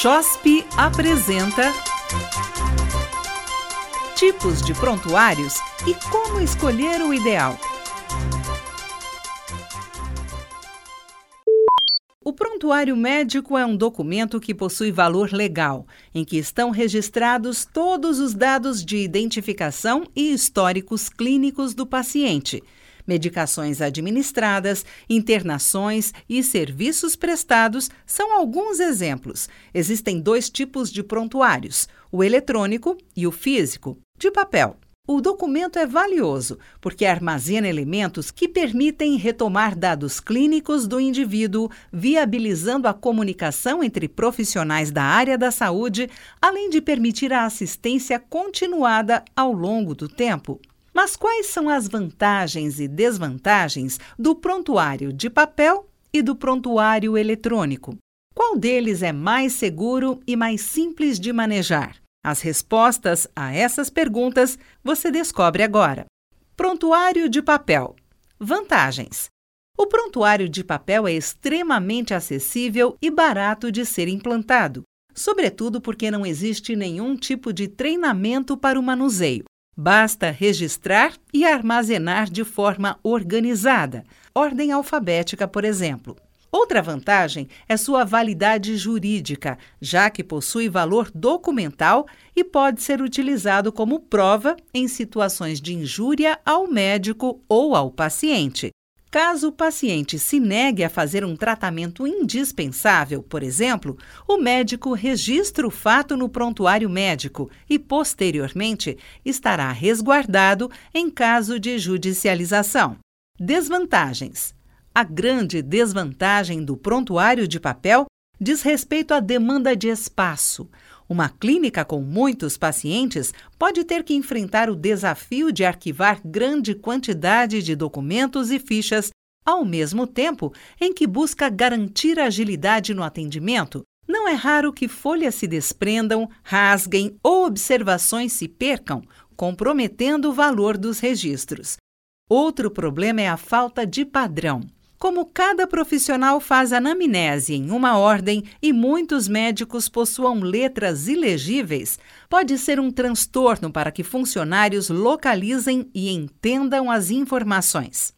CHOSP apresenta Tipos de prontuários e como escolher o ideal. O prontuário médico é um documento que possui valor legal, em que estão registrados todos os dados de identificação e históricos clínicos do paciente Medicações administradas, internações e serviços prestados são alguns exemplos. Existem dois tipos de prontuários: o eletrônico e o físico, de papel. O documento é valioso porque armazena elementos que permitem retomar dados clínicos do indivíduo, viabilizando a comunicação entre profissionais da área da saúde, além de permitir a assistência continuada ao longo do tempo. Mas quais são as vantagens e desvantagens do prontuário de papel e do prontuário eletrônico? Qual deles é mais seguro e mais simples de manejar? As respostas a essas perguntas você descobre agora. Prontuário de papel. Vantagens: O prontuário de papel é extremamente acessível e barato de ser implantado, sobretudo porque não existe nenhum tipo de treinamento para o manuseio. Basta registrar e armazenar de forma organizada, ordem alfabética, por exemplo. Outra vantagem é sua validade jurídica, já que possui valor documental e pode ser utilizado como prova em situações de injúria ao médico ou ao paciente. Caso o paciente se negue a fazer um tratamento indispensável, por exemplo, o médico registra o fato no prontuário médico e, posteriormente, estará resguardado em caso de judicialização. Desvantagens: A grande desvantagem do prontuário de papel diz respeito à demanda de espaço. Uma clínica com muitos pacientes pode ter que enfrentar o desafio de arquivar grande quantidade de documentos e fichas, ao mesmo tempo em que busca garantir agilidade no atendimento. Não é raro que folhas se desprendam, rasguem ou observações se percam, comprometendo o valor dos registros. Outro problema é a falta de padrão. Como cada profissional faz anamnese em uma ordem e muitos médicos possuam letras ilegíveis, pode ser um transtorno para que funcionários localizem e entendam as informações.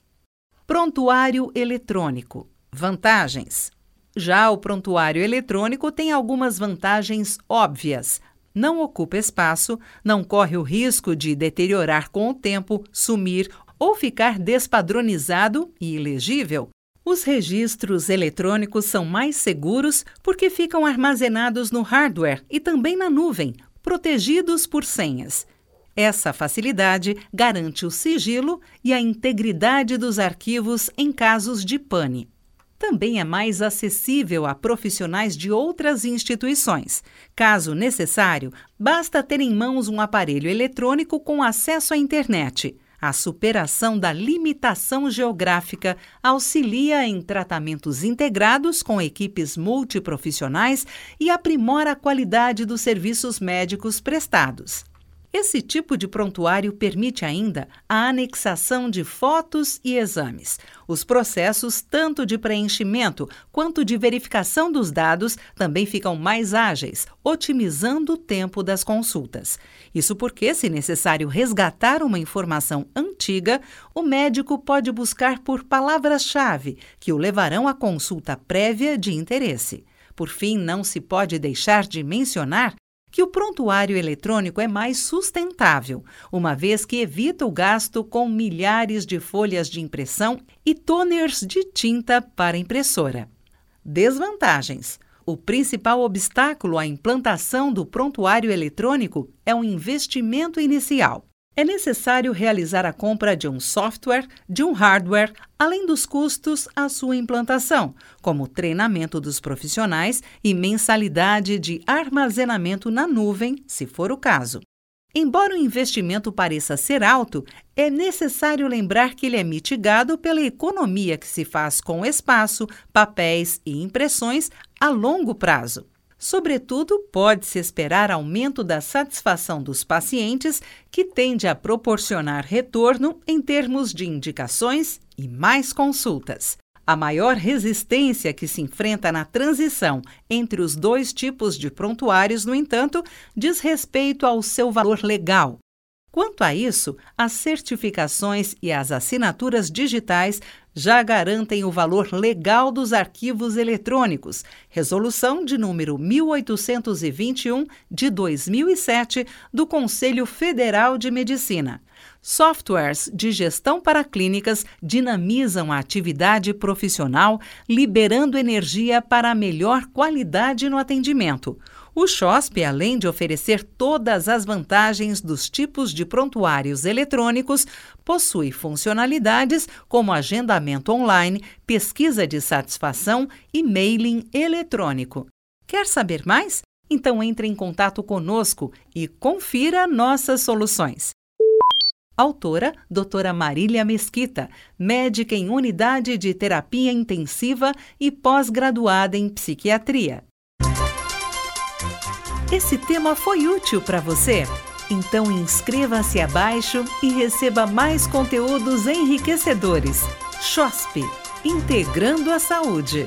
Prontuário eletrônico. Vantagens. Já o prontuário eletrônico tem algumas vantagens óbvias. Não ocupa espaço, não corre o risco de deteriorar com o tempo, sumir ou ficar despadronizado e ilegível, os registros eletrônicos são mais seguros porque ficam armazenados no hardware e também na nuvem, protegidos por senhas. Essa facilidade garante o sigilo e a integridade dos arquivos em casos de pane. Também é mais acessível a profissionais de outras instituições. Caso necessário, basta ter em mãos um aparelho eletrônico com acesso à internet. A superação da limitação geográfica auxilia em tratamentos integrados com equipes multiprofissionais e aprimora a qualidade dos serviços médicos prestados. Esse tipo de prontuário permite ainda a anexação de fotos e exames. Os processos, tanto de preenchimento quanto de verificação dos dados, também ficam mais ágeis, otimizando o tempo das consultas. Isso porque, se necessário resgatar uma informação antiga, o médico pode buscar por palavras-chave que o levarão à consulta prévia de interesse. Por fim, não se pode deixar de mencionar que o prontuário eletrônico é mais sustentável, uma vez que evita o gasto com milhares de folhas de impressão e toners de tinta para impressora. Desvantagens. O principal obstáculo à implantação do prontuário eletrônico é o investimento inicial. É necessário realizar a compra de um software, de um hardware, além dos custos à sua implantação, como treinamento dos profissionais e mensalidade de armazenamento na nuvem, se for o caso. Embora o investimento pareça ser alto, é necessário lembrar que ele é mitigado pela economia que se faz com espaço, papéis e impressões a longo prazo. Sobretudo, pode-se esperar aumento da satisfação dos pacientes, que tende a proporcionar retorno em termos de indicações e mais consultas. A maior resistência que se enfrenta na transição entre os dois tipos de prontuários, no entanto, diz respeito ao seu valor legal. Quanto a isso, as certificações e as assinaturas digitais já garantem o valor legal dos arquivos eletrônicos, resolução de número 1821 de 2007 do Conselho Federal de Medicina. Softwares de gestão para clínicas dinamizam a atividade profissional, liberando energia para melhor qualidade no atendimento. O CHOSP, além de oferecer todas as vantagens dos tipos de prontuários eletrônicos, possui funcionalidades como agendamento online, pesquisa de satisfação e mailing eletrônico. Quer saber mais? Então entre em contato conosco e confira nossas soluções. Autora, doutora Marília Mesquita, médica em unidade de terapia intensiva e pós-graduada em psiquiatria. Esse tema foi útil para você? Então inscreva-se abaixo e receba mais conteúdos enriquecedores. CHOSP Integrando a Saúde.